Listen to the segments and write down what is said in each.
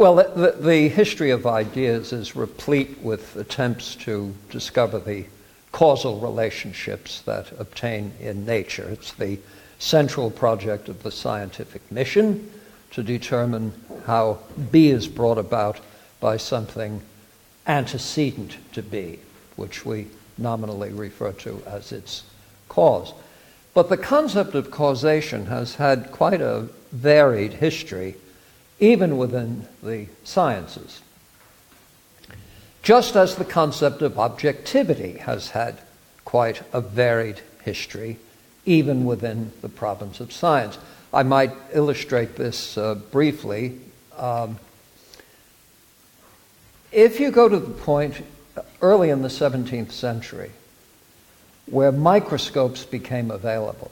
Well, the, the, history of ideas is replete with attempts to discover the causal relationships that obtain in nature. It's the central project of the scientific mission to determine how B is brought about by something antecedent to B, which we nominally refer to as its cause. But the concept of causation has had quite a varied history, even within the sciences. Just as the concept of objectivity has had quite a varied history, even within the province of science. I might illustrate this uh, briefly. Um, if you go to the point early in the 17th century where microscopes became available,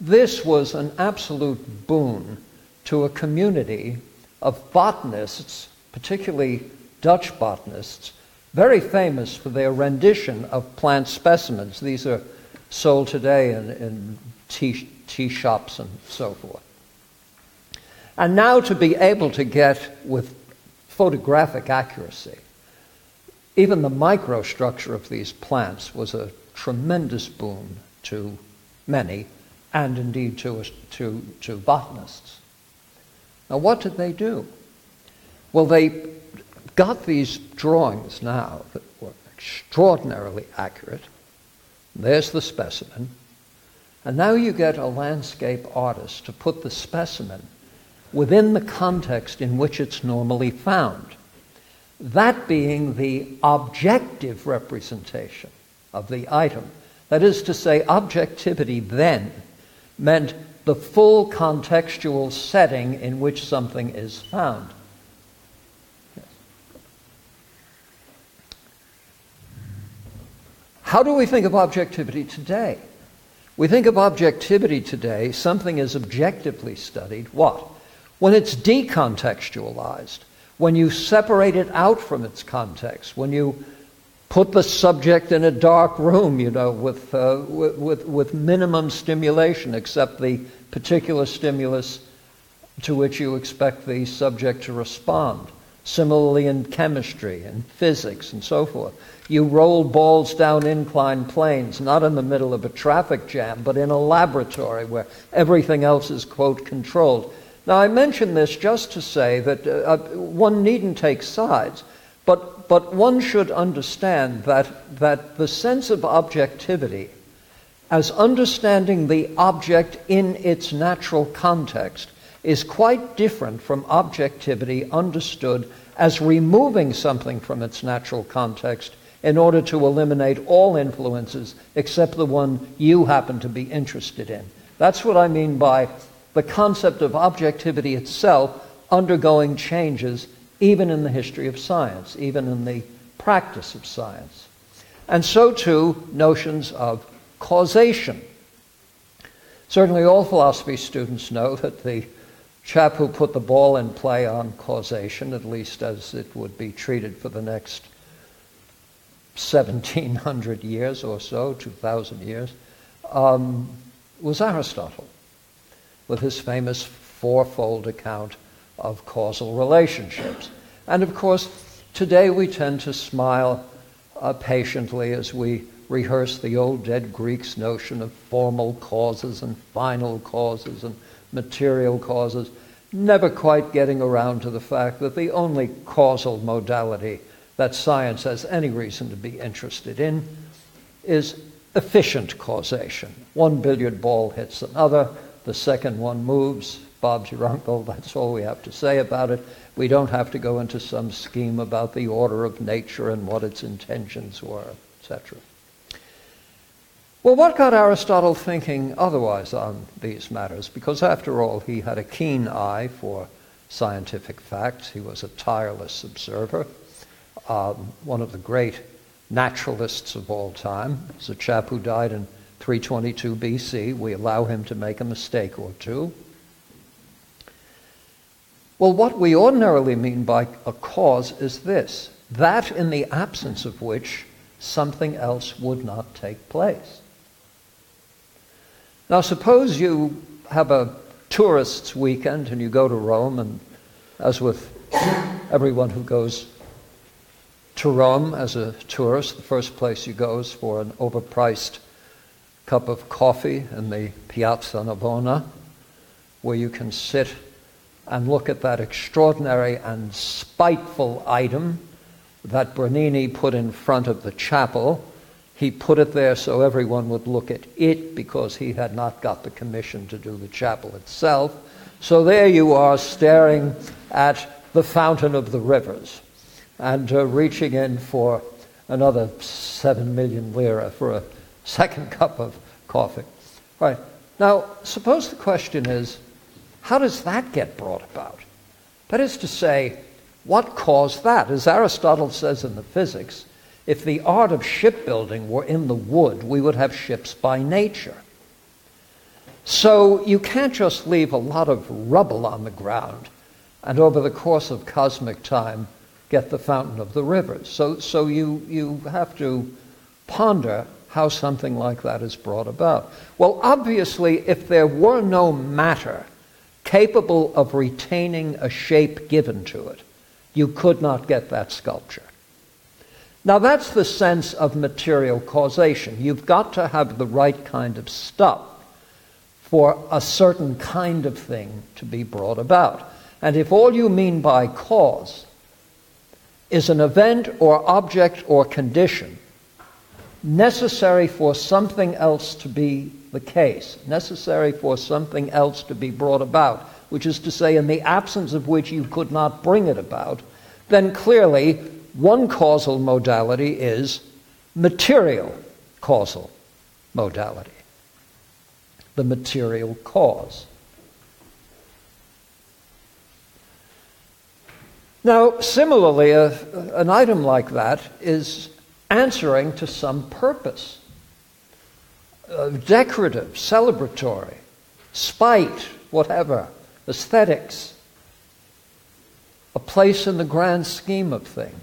this was an absolute boon to a community of botanists, particularly Dutch botanists, very famous for their rendition of plant specimens. These are sold today in, in tea, tea shops and so forth. And now to be able to get with photographic accuracy, even the microstructure of these plants was a tremendous boon to many, and indeed to, to, to botanists. Now, what did they do? Well, they got these drawings now that were extraordinarily accurate. There's the specimen. And now you get a landscape artist to put the specimen within the context in which it's normally found. That being the objective representation of the item. That is to say, objectivity then meant the full contextual setting in which something is found. How do we think of objectivity today? We think of objectivity today, something is objectively studied, what? When it's decontextualized, when you separate it out from its context, when you put the subject in a dark room, you know, with, uh, with, with, minimum stimulation, except the particular stimulus to which you expect the subject to respond. Similarly, in chemistry and physics and so forth. You roll balls down inclined planes, not in the middle of a traffic jam, but in a laboratory where everything else is, quote, controlled. Now, I mention this just to say that uh, uh, one needn't take sides, but, but one should understand that, that the sense of objectivity as understanding the object in its natural context is quite different from objectivity understood as removing something from its natural context in order to eliminate all influences except the one you happen to be interested in. That's what I mean by the concept of objectivity itself undergoing changes even in the history of science, even in the practice of science. And so too, notions of causation. Certainly, all philosophy students know that the chap who put the ball in play on causation, at least as it would be treated for the next 1700 years or so, 2000 years, um, was Aristotle, with his famous fourfold account of causal relationships. And of course, today we tend to smile uh, patiently as we rehearse the old dead Greeks' notion of formal causes and final causes and material causes, never quite getting around to the fact that the only causal modality that science has any reason to be interested in is efficient causation. One billiard ball hits another, the second one moves. Bob's your uncle, that's all we have to say about it. We don't have to go into some scheme about the order of nature and what its intentions were, etc. Well, what got Aristotle thinking otherwise on these matters? Because after all, he had a keen eye for scientific facts. He was a tireless observer um, one of the great naturalists of all time. He's a chap who died in 322 BC. We allow him to make a mistake or two. Well, what we ordinarily mean by a cause is this that in the absence of which something else would not take place. Now, suppose you have a tourist's weekend and you go to Rome, and as with Everyone who goes to Rome as a tourist, the first place you go is for an overpriced cup of coffee in the Piazza Navona, where you can sit and look at that extraordinary and spiteful item that Bernini put in front of the chapel. He put it there so everyone would look at it because he had not got the commission to do the chapel itself. So there you are staring at the fountain of the rivers and uh, reaching in for another seven million lira for a second cup of coffee. Right. Now, suppose the question is how does that get brought about? That is to say, what caused that? As Aristotle says in the Physics, if the art of shipbuilding were in the wood, we would have ships by nature. So you can't just leave a lot of rubble on the ground and over the course of cosmic time get the fountain of the rivers. So, so you, you have to ponder how something like that is brought about. Well, obviously, if there were no matter capable of retaining a shape given to it, you could not get that sculpture. Now, that's the sense of material causation. You've got to have the right kind of stuff for a certain kind of thing to be brought about. And if all you mean by cause is an event or object or condition necessary for something else to be the case, necessary for something else to be brought about, which is to say, in the absence of which you could not bring it about, then clearly one causal modality is material causal modality, the material cause. Now, similarly, a, an item like that is answering to some purpose uh, decorative, celebratory, spite, whatever, aesthetics, a place in the grand scheme of things.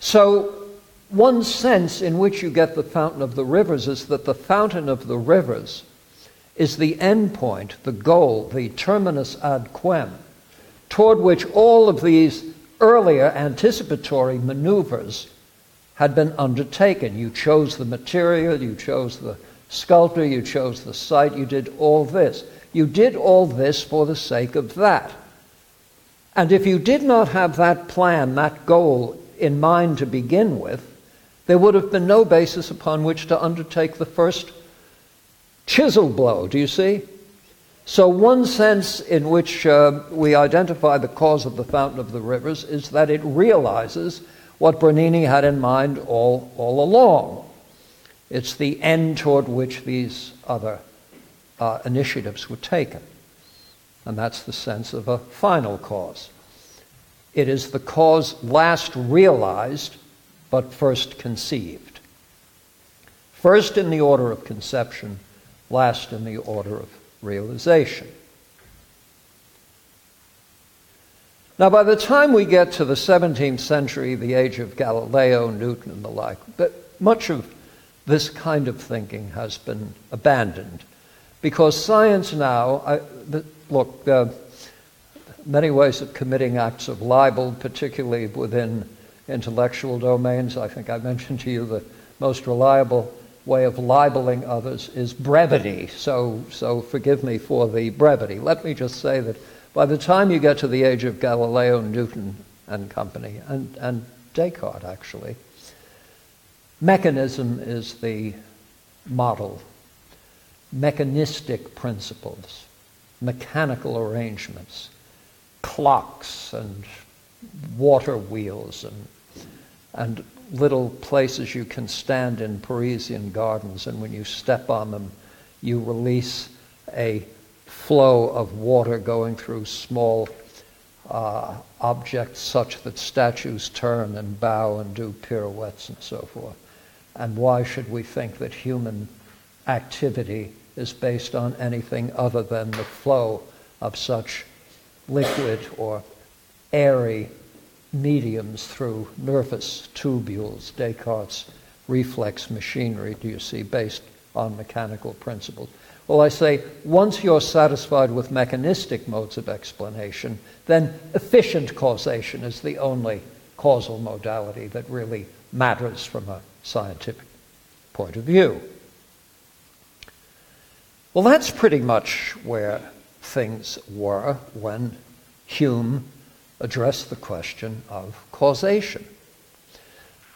So, one sense in which you get the fountain of the rivers is that the fountain of the rivers is the end point, the goal, the terminus ad quem, toward which all of these earlier anticipatory maneuvers had been undertaken. You chose the material, you chose the sculptor, you chose the site, you did all this. You did all this for the sake of that. And if you did not have that plan, that goal in mind to begin with, there would have been no basis upon which to undertake the first chisel blow. Do you see? So, one sense in which uh, we identify the cause of the fountain of the rivers is that it realizes what Bernini had in mind all, all along. It's the end toward which these other uh, initiatives were taken. And that's the sense of a final cause. It is the cause last realized, but first conceived. First in the order of conception, last in the order of realization. Now, by the time we get to the 17th century, the age of Galileo, Newton, and the like, but much of this kind of thinking has been abandoned because science now, I, look, uh, many ways of committing acts of libel, particularly within intellectual domains. I think I mentioned to you the most reliable way of libeling others is brevity. So, so forgive me for the brevity. Let me just say that by the time you get to the age of Galileo, Newton, and company, and, and Descartes actually, mechanism is the model. Mechanistic principles, mechanical arrangements, clocks and water wheels and, and little places you can stand in Parisian gardens, and when you step on them, you release a flow of water going through small uh, objects such that statues turn and bow and do pirouettes and so forth. And why should we think that human activity is based on anything other than the flow of such liquid or airy mediums through nervous tubules, Descartes' reflex machinery, do you see, based on mechanical principles. Well, I say once you're satisfied with mechanistic modes of explanation, then efficient causation is the only causal modality that really matters from a scientific point of view. Well, that's pretty much where things were when Hume addressed the question of causation.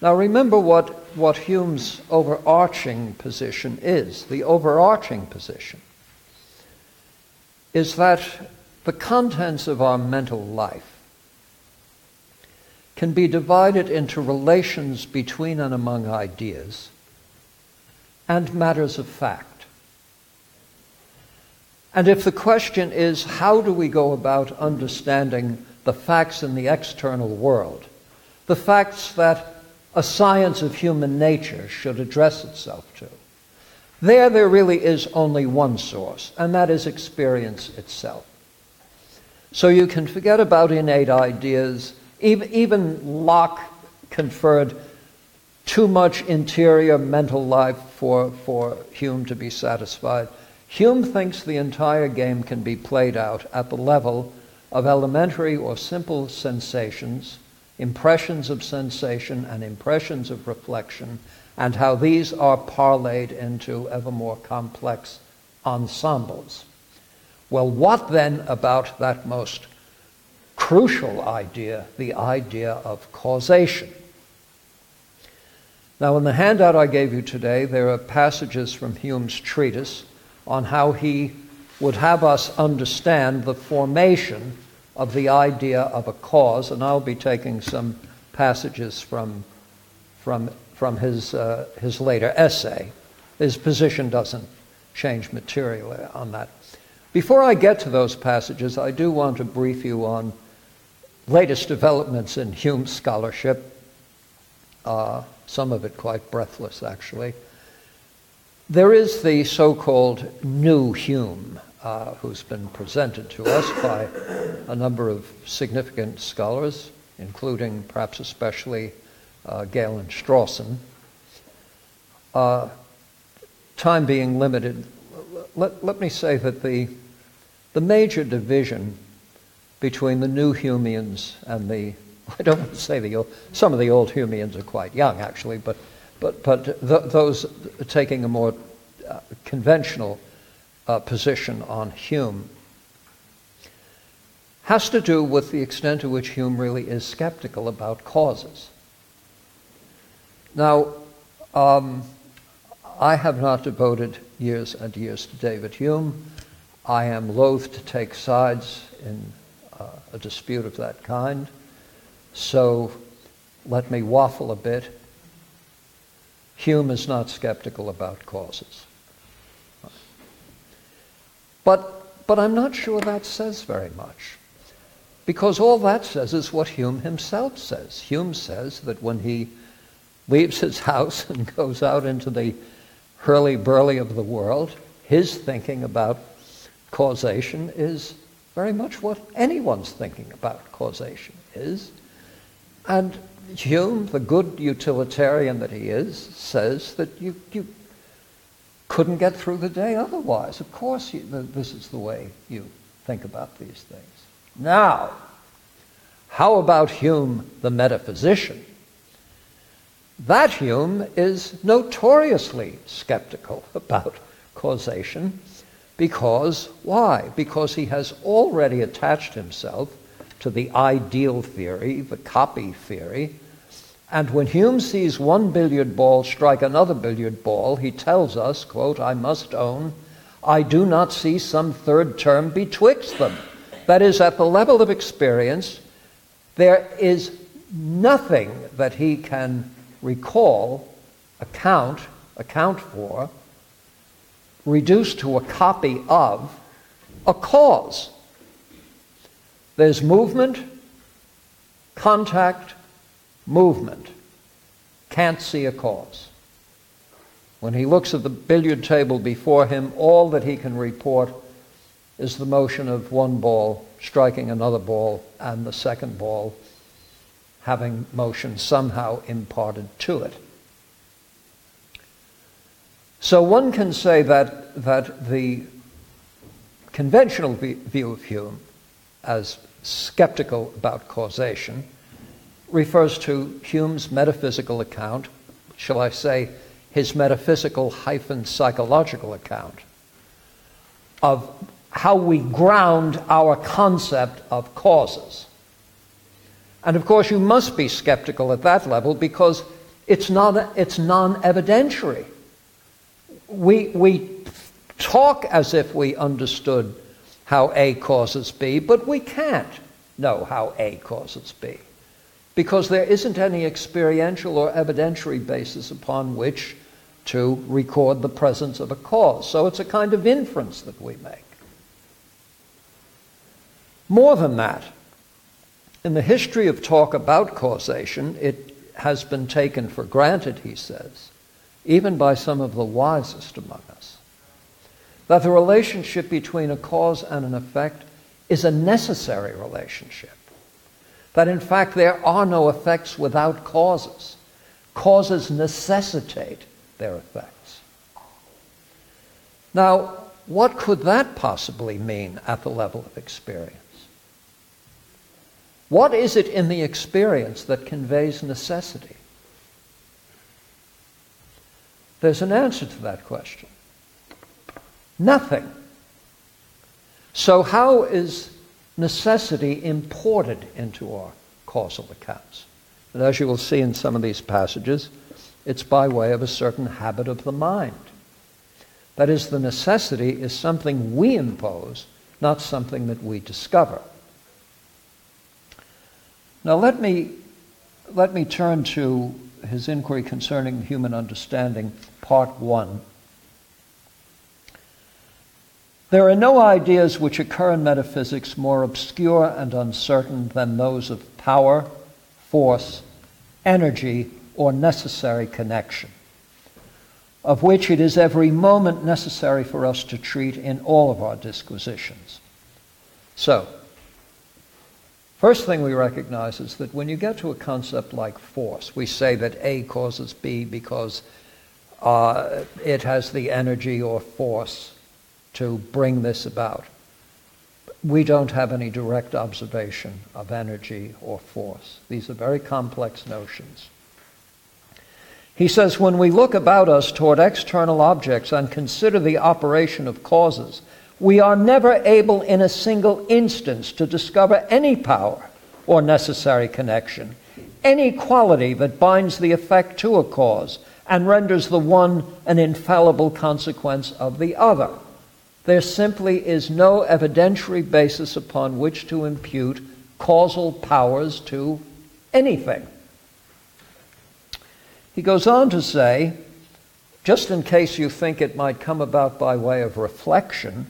Now, remember what, what Hume's overarching position is. The overarching position is that the contents of our mental life can be divided into relations between and among ideas and matters of fact. And if the question is, how do we go about understanding the facts in the external world, the facts that a science of human nature should address itself to. There, there really is only one source, and that is experience itself. So you can forget about innate ideas. Even, even Locke conferred too much interior mental life for, for Hume to be satisfied. Hume thinks the entire game can be played out at the level of elementary or simple sensations impressions of sensation and impressions of reflection, and how these are parlayed into ever more complex ensembles. Well, what then about that most crucial idea, the idea of causation? Now, in the handout I gave you today, there are passages from Hume's treatise on how he would have us understand the formation of the idea of a cause, and I'll be taking some passages from, from, from his, uh, his later essay. His position doesn't change materially on that. Before I get to those passages, I do want to brief you on latest developments in Hume scholarship, uh, some of it quite breathless, actually. There is the so called New Hume, uh, who's been presented to us by a number of significant scholars, including perhaps especially uh, Galen Strawson. Uh, time being limited, let, let me say that the, the major division between the new Humeans and the, I don't want to say the old, some of the old Humeans are quite young actually, but, but, but th- those taking a more uh, conventional uh, position on Hume has to do with the extent to which Hume really is skeptical about causes. Now, um, I have not devoted years and years to David Hume. I am loath to take sides in uh, a dispute of that kind. So let me waffle a bit. Hume is not skeptical about causes. But, but I'm not sure that says very much. Because all that says is what Hume himself says. Hume says that when he leaves his house and goes out into the hurly-burly of the world, his thinking about causation is very much what anyone's thinking about causation is. And Hume, the good utilitarian that he is, says that you, you couldn't get through the day otherwise. Of course, you, this is the way you think about these things. Now, how about Hume the metaphysician? That Hume is notoriously skeptical about causation because, why? Because he has already attached himself to the ideal theory, the copy theory, and when Hume sees one billiard ball strike another billiard ball, he tells us, quote, I must own, I do not see some third term betwixt them. That is, at the level of experience, there is nothing that he can recall, account, account for, reduced to a copy of a cause. There's movement, contact, movement, can't see a cause. When he looks at the billiard table before him, all that he can report is the motion of one ball striking another ball and the second ball having motion somehow imparted to it. So one can say that, that the conventional view of Hume as skeptical about causation refers to Hume's metaphysical account, shall I say, his metaphysical hyphen psychological account of how we ground our concept of causes. And of course, you must be skeptical at that level because it's, not, it's non evidentiary. We, we talk as if we understood how A causes B, but we can't know how A causes B because there isn't any experiential or evidentiary basis upon which to record the presence of a cause. So it's a kind of inference that we make. More than that, in the history of talk about causation, it has been taken for granted, he says, even by some of the wisest among us, that the relationship between a cause and an effect is a necessary relationship. That in fact there are no effects without causes. Causes necessitate their effects. Now, what could that possibly mean at the level of experience? What is it in the experience that conveys necessity? There's an answer to that question. Nothing. So, how is necessity imported into our causal accounts? And as you will see in some of these passages, it's by way of a certain habit of the mind. That is, the necessity is something we impose, not something that we discover. Now, let me, let me turn to his inquiry concerning human understanding, part one. There are no ideas which occur in metaphysics more obscure and uncertain than those of power, force, energy, or necessary connection, of which it is every moment necessary for us to treat in all of our disquisitions. So, first thing we recognize is that when you get to a concept like force, we say that A causes B because uh, it has the energy or force to bring this about. We don't have any direct observation of energy or force. These are very complex notions. He says, when we look about us toward external objects and consider the operation of causes, we are never able in a single instance to discover any power or necessary connection, any quality that binds the effect to a cause and renders the one an infallible consequence of the other. There simply is no evidentiary basis upon which to impute causal powers to anything. He goes on to say, just in case you think it might come about by way of reflection,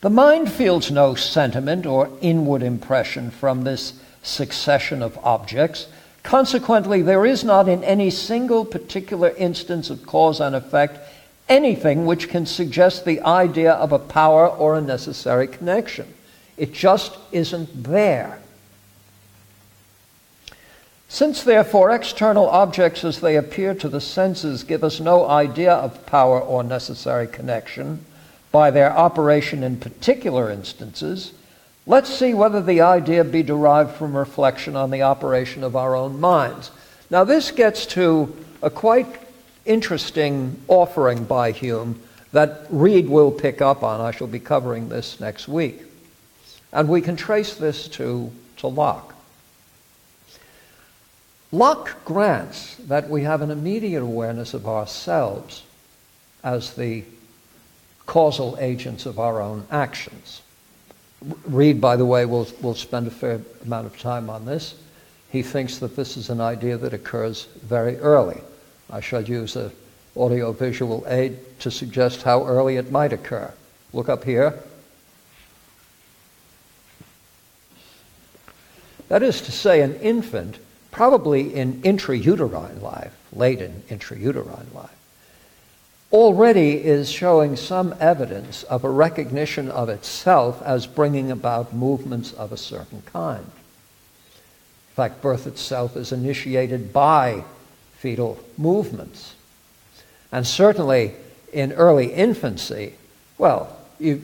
the mind feels no sentiment or inward impression from this succession of objects. Consequently, there is not in any single particular instance of cause and effect anything which can suggest the idea of a power or a necessary connection. It just isn't there. Since, therefore, external objects as they appear to the senses give us no idea of power or necessary connection by their operation in particular instances, let's see whether the idea be derived from reflection on the operation of our own minds. Now, this gets to a quite interesting offering by Hume that Reid will pick up on. I shall be covering this next week. And we can trace this to, to Locke. Locke grants that we have an immediate awareness of ourselves as the causal agents of our own actions. Reid, by the way, will, will spend a fair amount of time on this. He thinks that this is an idea that occurs very early. I shall use an audiovisual aid to suggest how early it might occur. Look up here. That is to say, an infant probably in intrauterine life, late in intrauterine life, already is showing some evidence of a recognition of itself as bringing about movements of a certain kind. In fact, birth itself is initiated by fetal movements. And certainly in early infancy, well, you,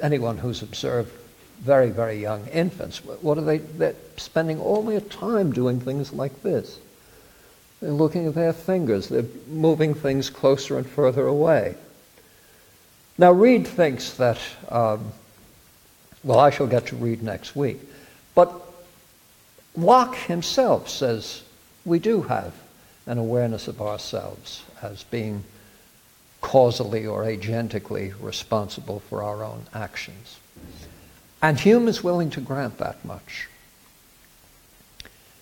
anyone who's observed very, very young infants, what are they? They're spending all their time doing things like this. They're looking at their fingers, they're moving things closer and further away. Now, Reid thinks that, um, well, I shall get to Reid next week, but Locke himself says we do have an awareness of ourselves as being causally or agentically responsible for our own actions. And Hume is willing to grant that much.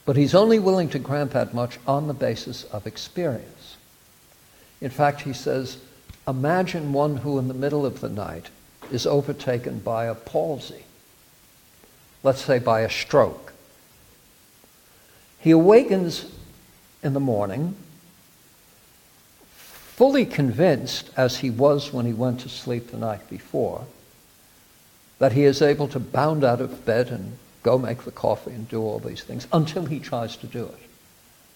But he's only willing to grant that much on the basis of experience. In fact, he says, imagine one who in the middle of the night is overtaken by a palsy, let's say by a stroke. He awakens in the morning, fully convinced, as he was when he went to sleep the night before, that he is able to bound out of bed and go make the coffee and do all these things until he tries to do it,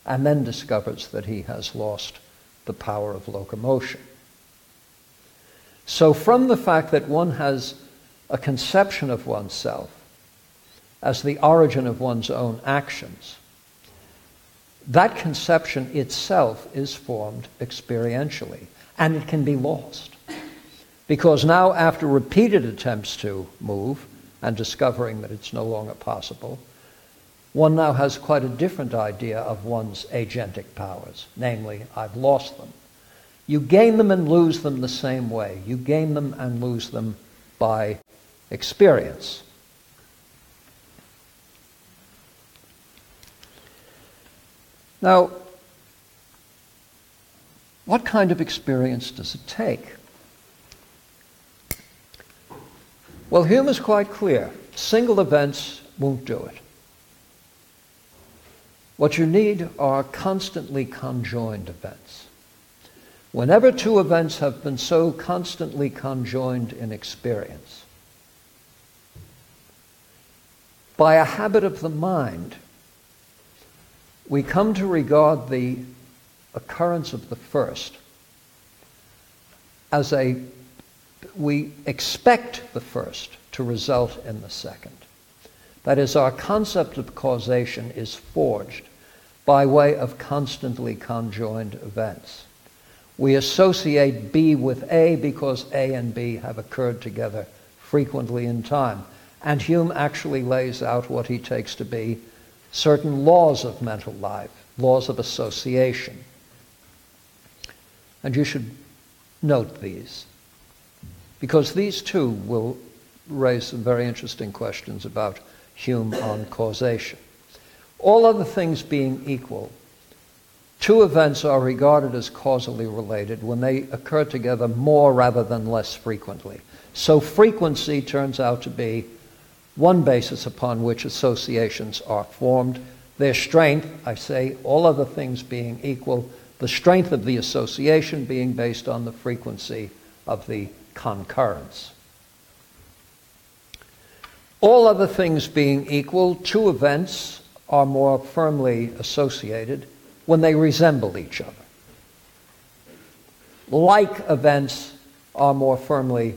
and then discovers that he has lost the power of locomotion. So, from the fact that one has a conception of oneself as the origin of one's own actions, that conception itself is formed experientially, and it can be lost. Because now, after repeated attempts to move and discovering that it's no longer possible, one now has quite a different idea of one's agentic powers. Namely, I've lost them. You gain them and lose them the same way. You gain them and lose them by experience. Now, what kind of experience does it take? Well, Hume is quite clear. Single events won't do it. What you need are constantly conjoined events. Whenever two events have been so constantly conjoined in experience, by a habit of the mind, we come to regard the occurrence of the first as a we expect the first to result in the second. That is, our concept of causation is forged by way of constantly conjoined events. We associate B with A because A and B have occurred together frequently in time. And Hume actually lays out what he takes to be certain laws of mental life, laws of association. And you should note these because these too will raise some very interesting questions about Hume on causation. All other things being equal, two events are regarded as causally related when they occur together more rather than less frequently. So frequency turns out to be one basis upon which associations are formed. Their strength, I say, all other things being equal, the strength of the association being based on the frequency of the concurrence. All other things being equal, two events are more firmly associated when they resemble each other. Like events are more firmly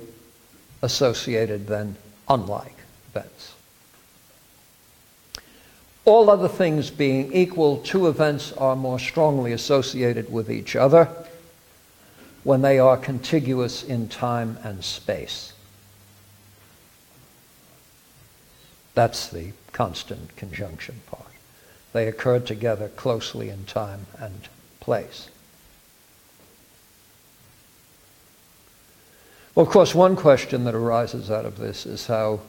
associated than unlike All other things being equal, two events are more strongly associated with each other when they are contiguous in time and space. That's the constant conjunction part. They occur together closely in time and place. Well, of course, one question that arises out of this is how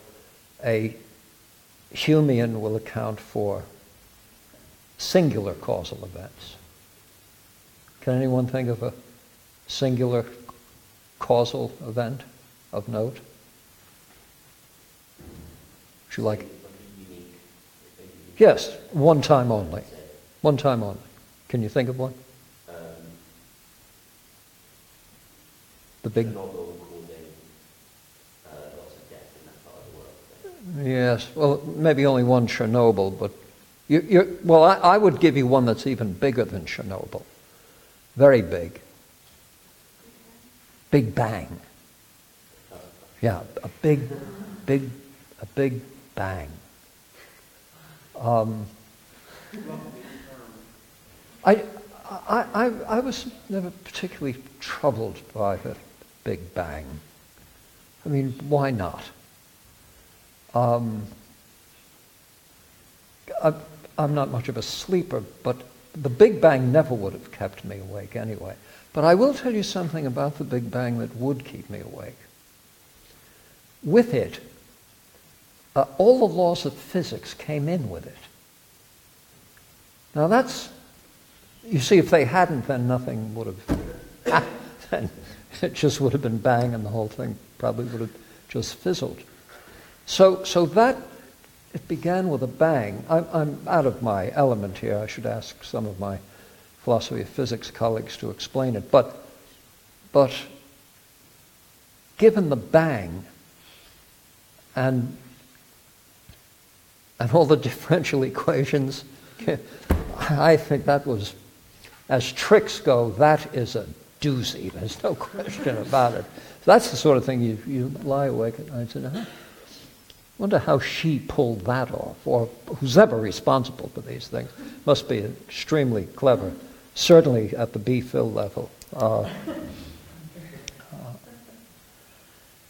a Humean will account for singular causal events. Can anyone think of a singular causal event of note? Would you like? Yes, one time only. One time only. Can you think of one? The big. Yes, well, maybe only one Chernobyl, but you, you, well, I, I would give you one that's even bigger than Chernobyl. Very big. Big Bang. Yeah, a big, big, a big bang. Um, I, I, I, I was never particularly troubled by the Big Bang. I mean, why not? Um, I, I'm not much of a sleeper, but the Big Bang never would have kept me awake anyway. But I will tell you something about the Big Bang that would keep me awake. With it, uh, all the laws of physics came in with it. Now that's, you see, if they hadn't, then nothing would have, then it just would have been bang and the whole thing probably would have just fizzled. So, so that, it began with a bang. I'm, I'm out of my element here. I should ask some of my philosophy of physics colleagues to explain it. But, but given the bang and, and all the differential equations, I think that was, as tricks go, that is a doozy. There's no question about it. That's the sort of thing you, you lie awake at night and say, huh? Wonder how she pulled that off, or who's ever responsible for these things. Must be extremely clever, certainly at the B. Phil level. Uh, uh,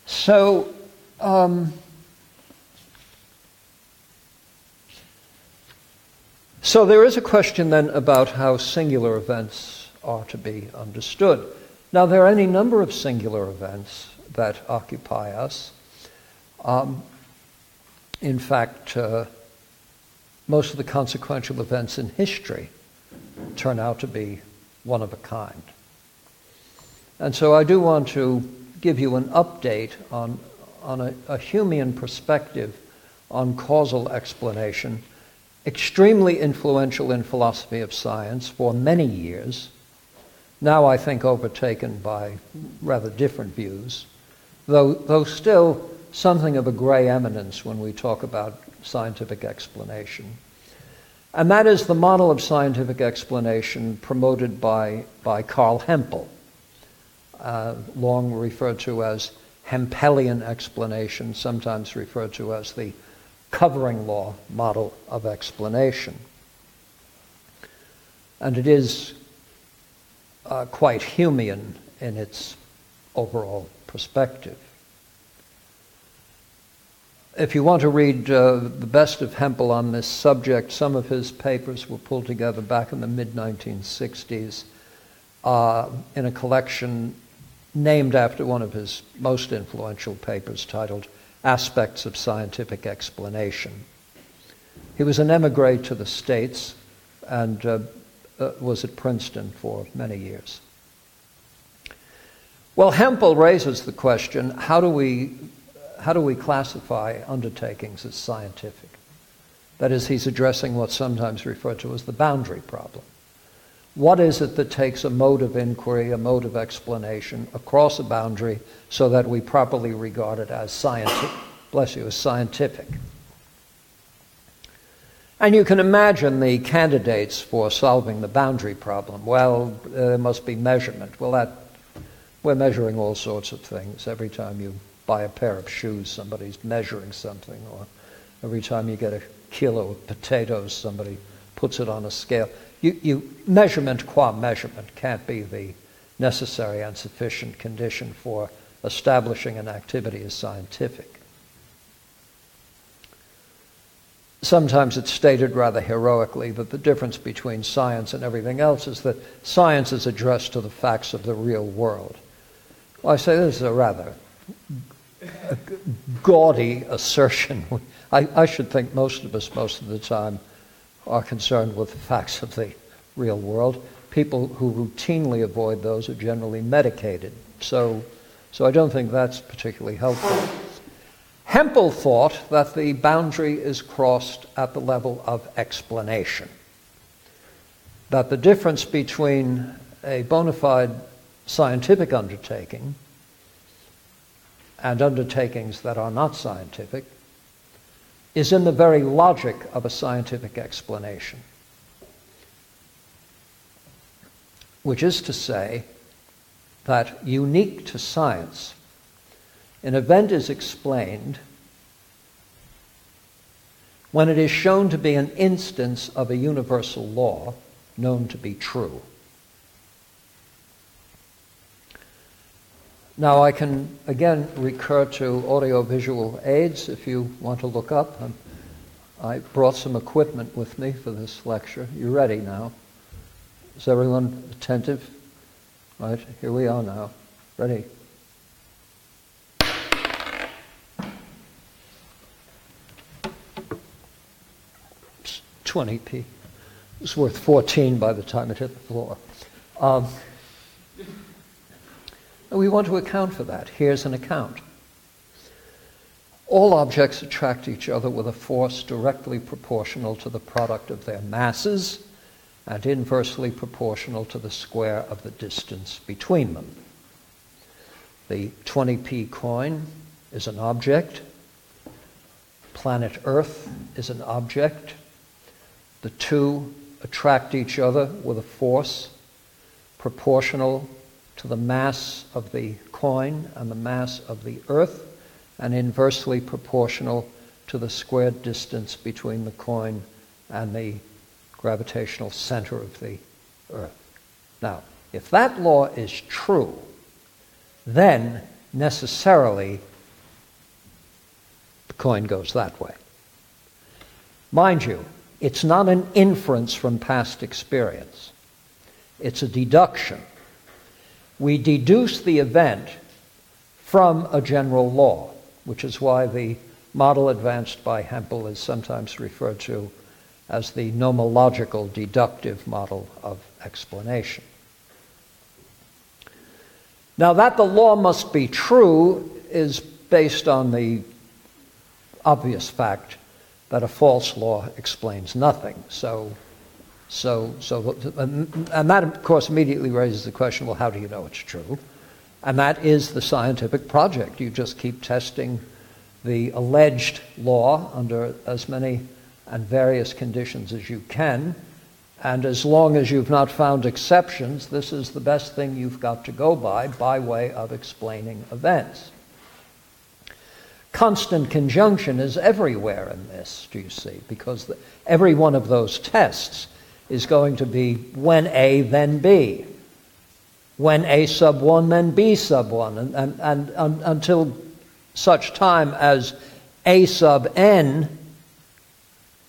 so, um, So there is a question then about how singular events are to be understood. Now, there are any number of singular events that occupy us. Um, in fact, uh, most of the consequential events in history turn out to be one of a kind. And so I do want to give you an update on, on a, a Humean perspective on causal explanation extremely influential in philosophy of science for many years, now I think overtaken by rather different views, though, though still something of a gray eminence when we talk about scientific explanation. And that is the model of scientific explanation promoted by, by Carl Hempel, uh, long referred to as Hempelian explanation, sometimes referred to as the covering law model of explanation. And it is uh, quite Humean in its overall perspective. If you want to read uh, the best of Hempel on this subject, some of his papers were pulled together back in the mid 1960s uh, in a collection named after one of his most influential papers titled aspects of scientific explanation. He was an emigre to the States and uh, uh, was at Princeton for many years. Well, Hempel raises the question how do we, how do we classify undertakings as scientific? That is, he's addressing what's sometimes referred to as the boundary problem. What is it that takes a mode of inquiry, a mode of explanation across a boundary so that we properly regard it as scientific, bless you, as scientific? And you can imagine the candidates for solving the boundary problem. Well, there must be measurement. Well, that, we're measuring all sorts of things. Every time you buy a pair of shoes, somebody's measuring something. Or every time you get a kilo of potatoes, somebody puts it on a scale you, you, measurement qua measurement can't be the necessary and sufficient condition for establishing an activity as scientific. Sometimes it's stated rather heroically that the difference between science and everything else is that science is addressed to the facts of the real world. Well, I say this is a rather gaudy assertion. I, I should think most of us, most of the time, are concerned with the facts of the real world. People who routinely avoid those are generally medicated. So, so I don't think that's particularly helpful. Hempel thought that the boundary is crossed at the level of explanation. That the difference between a bona fide scientific undertaking and undertakings that are not scientific is in the very logic of a scientific explanation. Which is to say, that unique to science, an event is explained when it is shown to be an instance of a universal law known to be true. Now, I can again recur to audiovisual aids if you want to look up. Um, I brought some equipment with me for this lecture. You're ready now? Is everyone attentive? Right, here we are now. Ready? 20p. It's worth 14 by the time it hit the floor. Um, we want to account for that. Here's an account. All objects attract each other with a force directly proportional to the product of their masses and inversely proportional to the square of the distance between them. The 20p coin is an object. Planet Earth is an object. The two attract each other with a force proportional to the mass of the coin and the mass of the earth, and inversely proportional to the squared distance between the coin and the gravitational center of the earth. Now, if that law is true, then necessarily the coin goes that way. Mind you, it's not an inference from past experience, it's a deduction. We deduce the event from a general law, which is why the model advanced by Hempel is sometimes referred to as the nomological deductive model of explanation. Now, that the law must be true is based on the obvious fact that a false law explains nothing. So, so, so, and, that, of course, immediately raises the question well, how do you know it's true? And that is the scientific project. You just keep testing the alleged law under as many and various conditions as you can. And as long as you've not found exceptions, this is the best thing you've got to go by by way of explaining events. Constant conjunction is everywhere in this, do you see? Because the, every one of those tests is going to be when A, then B. When A sub 1, then B sub 1. And, and, and, until such time as A sub n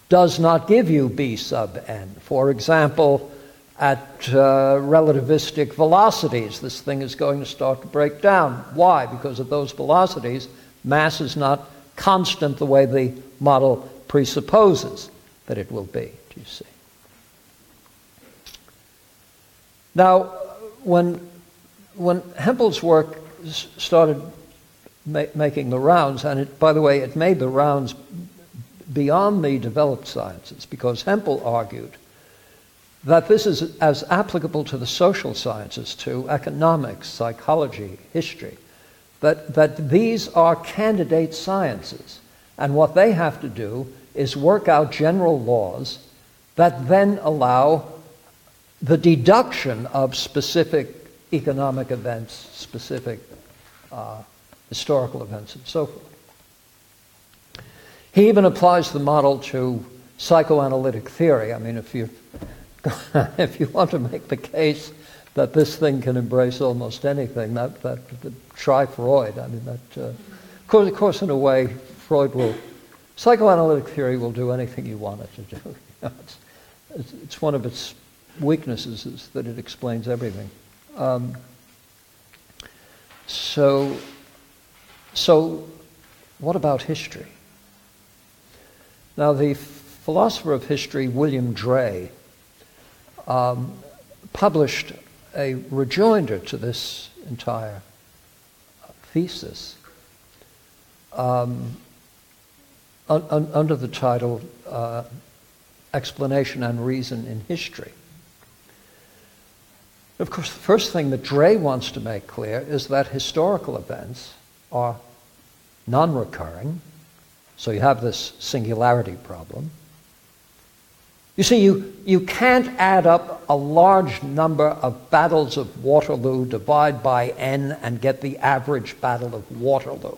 does not give you B sub n. For example, at uh, relativistic velocities, this thing is going to start to break down. Why? Because at those velocities, Mass is not constant the way the model presupposes that it will be, do you see? Now, when, when Hempel's work started ma- making the rounds, and it, by the way, it made the rounds beyond the developed sciences, because Hempel argued that this is as applicable to the social sciences, to economics, psychology, history, that, but these are candidate sciences. And what they have to do is work out general laws that then allow the deduction of specific economic events, specific uh, historical events, and so forth. He even applies the model to psychoanalytic theory. I mean, if you, if you want to make the case that this thing can embrace almost anything. That, that, that try Freud. I mean, that, uh, of, course, of course, in a way, Freud will, psychoanalytic theory will do anything you want it to do. It's, it's, one of its weaknesses is that it explains everything. Um, so, so, what about history? Now, the philosopher of history, William Dray, um, published a rejoinder to this entire thesis um, un- un- under the title uh, Explanation and Reason in History. Of course, the first thing that Dray wants to make clear is that historical events are non recurring, so you have this singularity problem. You see, you, you can't add up a large number of battles of Waterloo, divide by n, and get the average battle of Waterloo.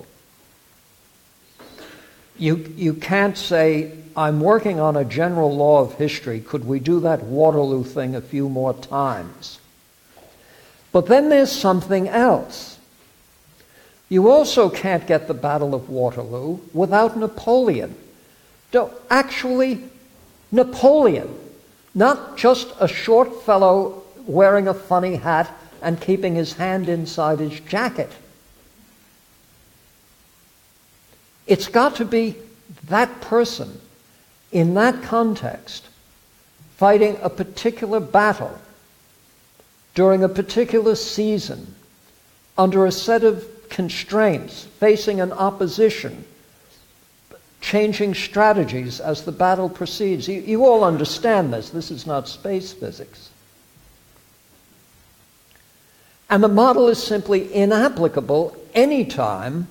You, you can't say, I'm working on a general law of history. Could we do that Waterloo thing a few more times? But then there's something else. You also can't get the Battle of Waterloo without Napoleon. Actually, Napoleon, not just a short fellow wearing a funny hat and keeping his hand inside his jacket. It's got to be that person in that context fighting a particular battle during a particular season under a set of constraints, facing an opposition changing strategies as the battle proceeds. You, you all understand this. This is not space physics. And the model is simply inapplicable anytime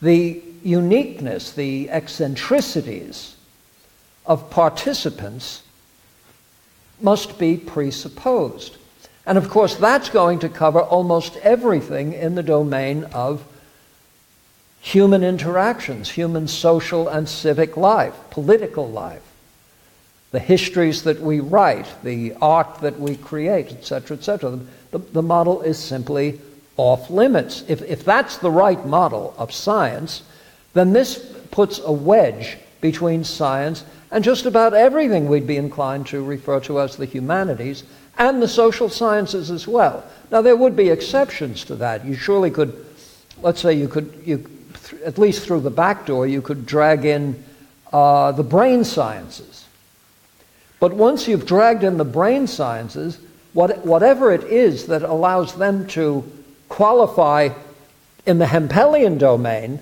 the uniqueness, the eccentricities of participants must be presupposed. And of course, that's going to cover almost everything in the domain of human interactions, human social and civic life, political life, the histories that we write, the art that we create, etc., etc. The, the model is simply off limits. If, if that's the right model of science, then this puts a wedge between science and just about everything we'd be inclined to refer to as the humanities and the social sciences as well. Now, there would be exceptions to that. You surely could, let's say, you could, you, at least through the back door, you could drag in uh, the brain sciences. But once you've dragged in the brain sciences, what, whatever it is that allows them to qualify in the Hempelian domain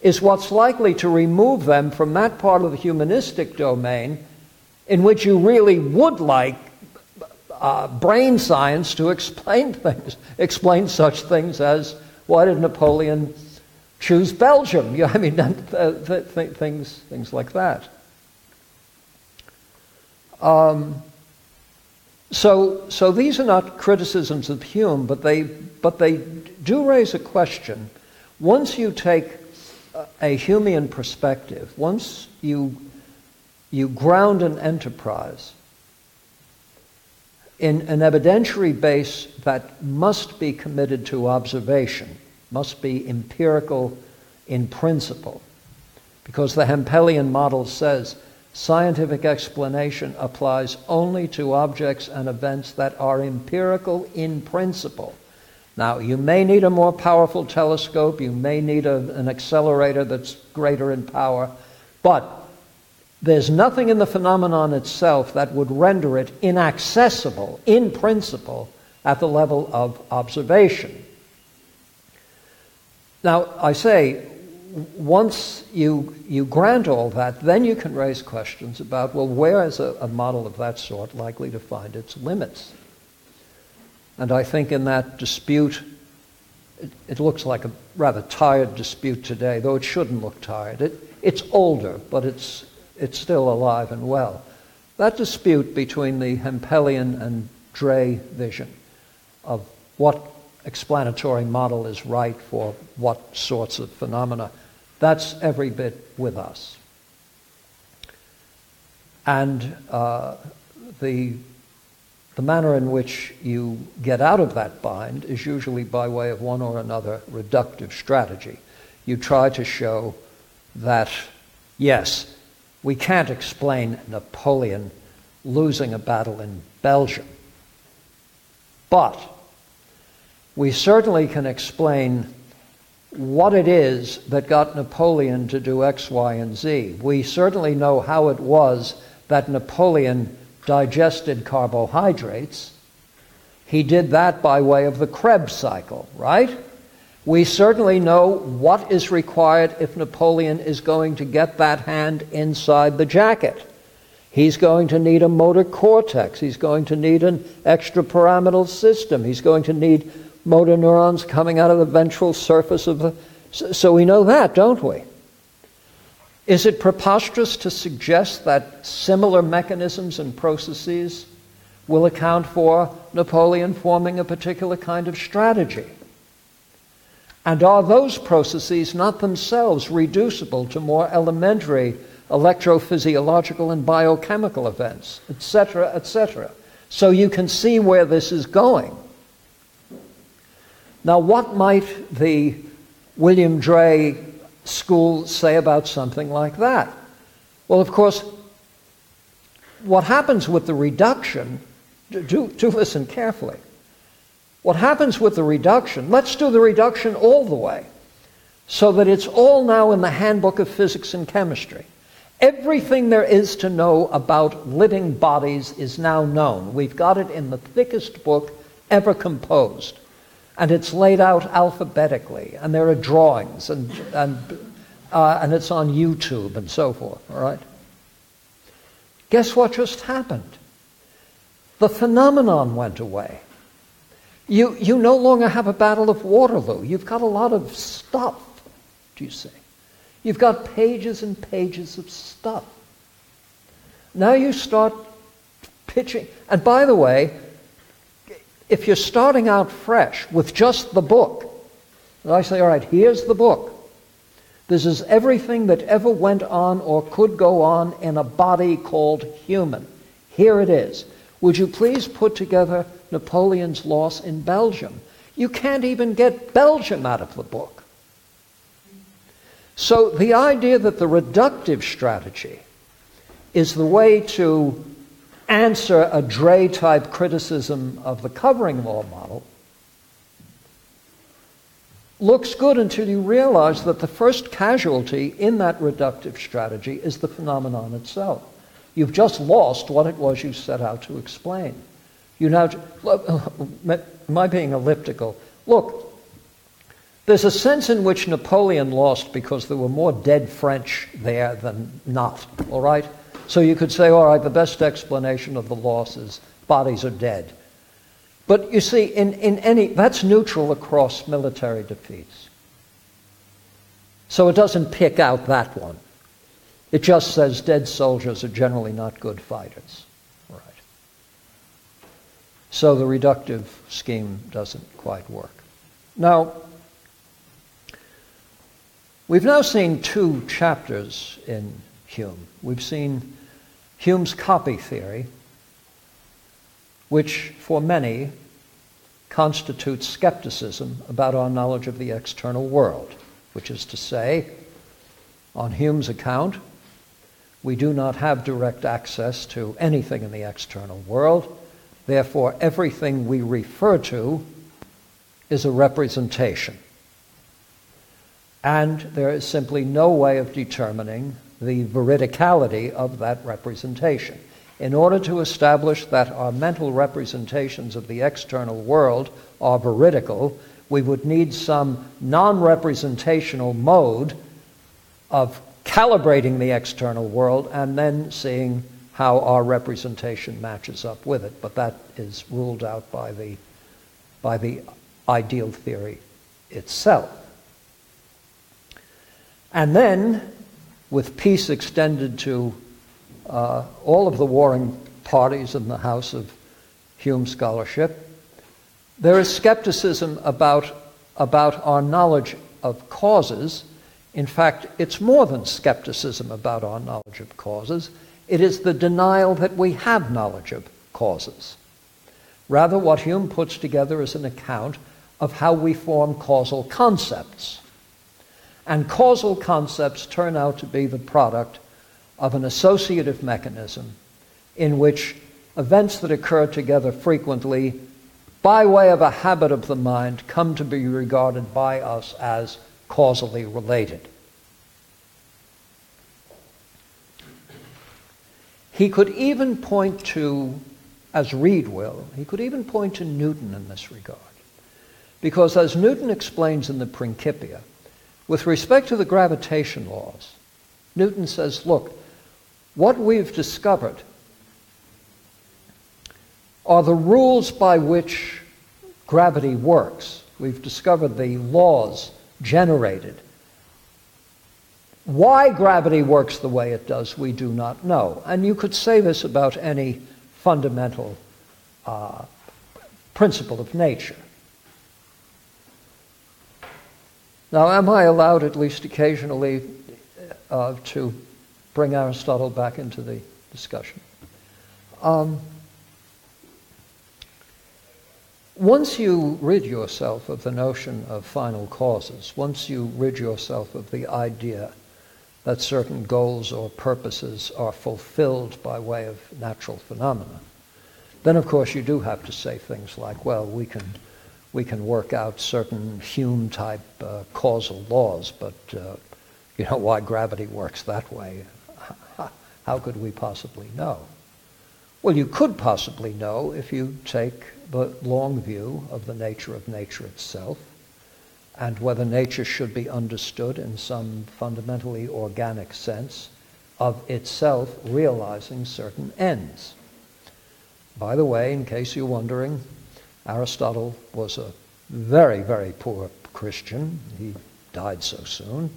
is what's likely to remove them from that part of the humanistic domain in which you really would like uh, brain science to explain things, explain such things as why did Napoleon choose Belgium. I mean, th- th- things, things like that. Um, so, so these are not criticisms of Hume, but they, but they do raise a question. Once you take a Humean perspective, once you, you ground an enterprise in an evidentiary base that must be committed to observation, must be empirical in principle. Because the Hempelian model says scientific explanation applies only to objects and events that are empirical in principle. Now, you may need a more powerful telescope, you may need a, an accelerator that's greater in power, but there's nothing in the phenomenon itself that would render it inaccessible in principle at the level of observation. Now, I say, once you, you grant all that, then you can raise questions about, well, where is a, a model of that sort likely to find its limits? And I think in that dispute, it, it, looks like a rather tired dispute today, though it shouldn't look tired. It, it's older, but it's, it's still alive and well. That dispute between the Hempelian and Dray vision of what explanatory model is right for what sorts of phenomena. That's every bit with us. And uh, the, the manner in which you get out of that bind is usually by way of one or another reductive strategy. You try to show that, yes, we can't explain Napoleon losing a battle in Belgium, but we certainly can explain what it is that got Napoleon to do X, Y, and Z. We certainly know how it was that Napoleon digested carbohydrates. He did that by way of the Krebs cycle, right? We certainly know what is required if Napoleon is going to get that hand inside the jacket. He's going to need a motor cortex. He's going to need an extrapyramidal system. He's going to need motor neurons coming out of the ventral surface of the. So we know that, don't we? Is it preposterous to suggest that similar mechanisms and processes will account for Napoleon forming a particular kind of strategy? And are those processes not themselves reducible to more elementary electrophysiological and biochemical events, etc., etc.? So you can see where this is going. Now, what might the William Dray school say about something like that? Well, of course, what happens with the reduction, do, do listen carefully. What happens with the reduction, let's do the reduction all the way, so that it's all now in the handbook of physics and chemistry. Everything there is to know about living bodies is now known. We've got it in the thickest book ever composed and it's laid out alphabetically, and there are drawings, and, and, uh, and it's on YouTube and so forth, all right? Guess what just happened? The phenomenon went away. You, you no longer have a Battle of Waterloo. You've got a lot of stuff, do you see? You've got pages and pages of stuff. Now you start pitching. And by the way, if you're starting out fresh with just the book, and I say, all right, here's the book. This is everything that ever went on or could go on in a body called human. Here it is. Would you please put together Napoleon's loss in Belgium? You can't even get Belgium out of the book. So the idea that the reductive strategy is the way to answer a Dray type criticism of the covering law model looks good until you realize that the first casualty in that reductive strategy is the phenomenon itself. You've just lost what it was you set out to explain. You now, am I being elliptical? Look, there's a sense in which Napoleon lost because there were more dead French there than not, all right? So you could say, all right, the best explanation of the loss is bodies are dead. But you see, in, in any, that's neutral across military defeats. So it doesn't pick out that one. It just says dead soldiers are generally not good fighters. So the reductive scheme doesn't quite work. Now, we've now seen two chapters in Hume. We've seen Hume's copy theory, which for many constitutes skepticism about our knowledge of the external world, which is to say, on Hume's account, we do not have direct access to anything in the external world. Therefore, everything we refer to is a representation. And there is simply no way of determining the veridicality of that representation. In order to establish that our mental representations of the external world are veridical, we would need some non representational mode of calibrating the external world and then seeing how our representation matches up with it. But that is ruled out by the, by the ideal theory itself. And then with peace extended to uh, all of the warring parties in the house of Hume scholarship, there is skepticism about, about our knowledge of causes. In fact, it's more than skepticism about our knowledge of causes. It is the denial that we have knowledge of causes. Rather, what Hume puts together is an account of how we form causal concepts. And causal concepts turn out to be the product of an associative mechanism in which events that occur together frequently, by way of a habit of the mind, come to be regarded by us as causally related. He could even point to, as Reid will, he could even point to Newton in this regard. Because as Newton explains in the Principia, with respect to the gravitation laws, Newton says, look, what we've discovered are the rules by which gravity works. We've discovered the laws generated Why gravity works the way it does, we do not know. And you could say this about any fundamental uh, principle of nature. Now, am I allowed at least occasionally uh, to bring Aristotle back into the discussion? Um, once you rid yourself of the notion of final causes, once you rid yourself of the idea that certain goals or purposes are fulfilled by way of natural phenomena, then of course you do have to say things like, well, we can, we can work out certain Hume type uh, causal laws, but uh, you know why gravity works that way? How could we possibly know? Well, you could possibly know if you take the long view of the nature of nature itself and whether nature should be understood in some fundamentally organic sense of itself realizing certain ends. By the way, in case you're wondering, Aristotle was a very, very poor Christian. He died so soon.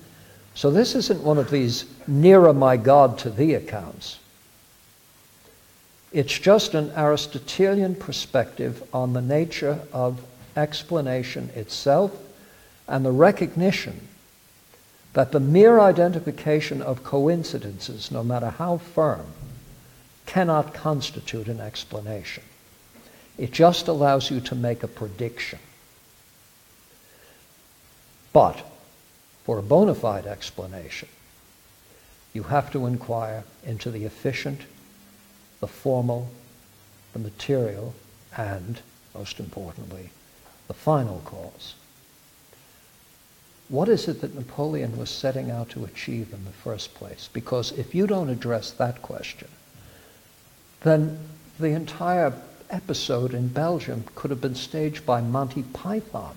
So this isn't one of these nearer my God to thee accounts. It's just an Aristotelian perspective on the nature of explanation itself and the recognition that the mere identification of coincidences, no matter how firm, cannot constitute an explanation. It just allows you to make a prediction. But for a bona fide explanation, you have to inquire into the efficient, the formal, the material, and, most importantly, the final cause. What is it that Napoleon was setting out to achieve in the first place? Because if you don't address that question, then the entire episode in Belgium could have been staged by Monty Python.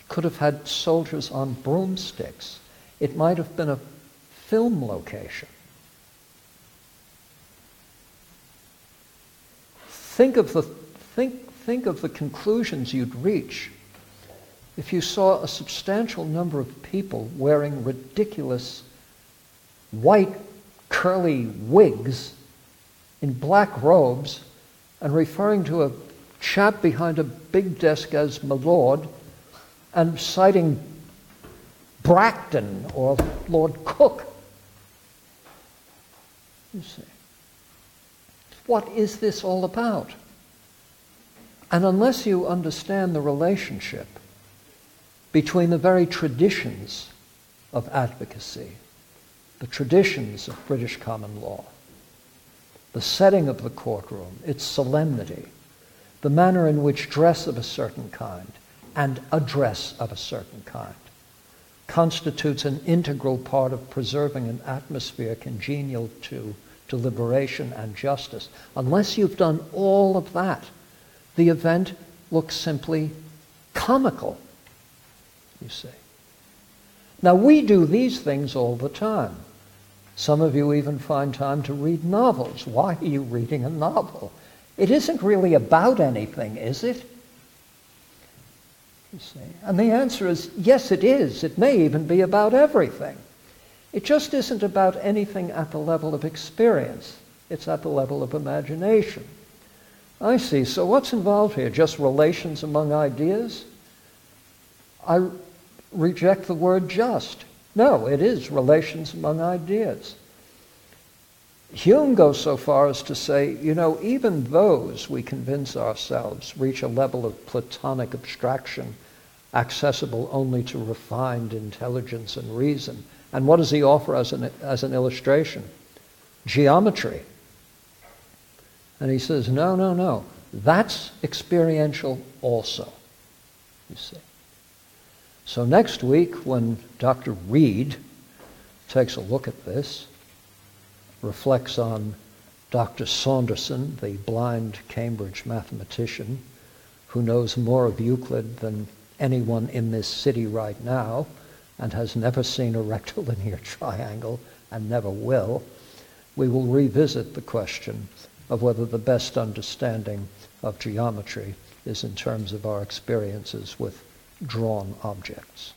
It could have had soldiers on broomsticks. It might have been a film location. Think of the, think, think of the conclusions you'd reach if you saw a substantial number of people wearing ridiculous white curly wigs in black robes and referring to a chap behind a big desk as my lord and citing Bracton or Lord Coke. You see. What is this all about? And unless you understand the relationship between the very traditions of advocacy, the traditions of British common law, the setting of the courtroom, its solemnity, the manner in which dress of a certain kind and address of a certain kind constitutes an integral part of preserving an atmosphere congenial to deliberation and justice. Unless you've done all of that, the event looks simply comical you see. Now, we do these things all the time. Some of you even find time to read novels. Why are you reading a novel? It isn't really about anything, is it? You see. And the answer is yes, it is. It may even be about everything. It just isn't about anything at the level of experience. It's at the level of imagination. I see. So what's involved here? Just relations among ideas? I reject the word just. No, it is relations among ideas. Hume goes so far as to say, you know, even those we convince ourselves reach a level of Platonic abstraction accessible only to refined intelligence and reason. And what does he offer as an, as an illustration? Geometry. And he says, no, no, no. That's experiential also, you see. So next week, when Dr. Reid takes a look at this, reflects on Dr. Saunderson, the blind Cambridge mathematician, who knows more of Euclid than anyone in this city right now and has never seen a rectilinear triangle and never will, we will revisit the question of whether the best understanding of geometry is in terms of our experiences with drawn objects.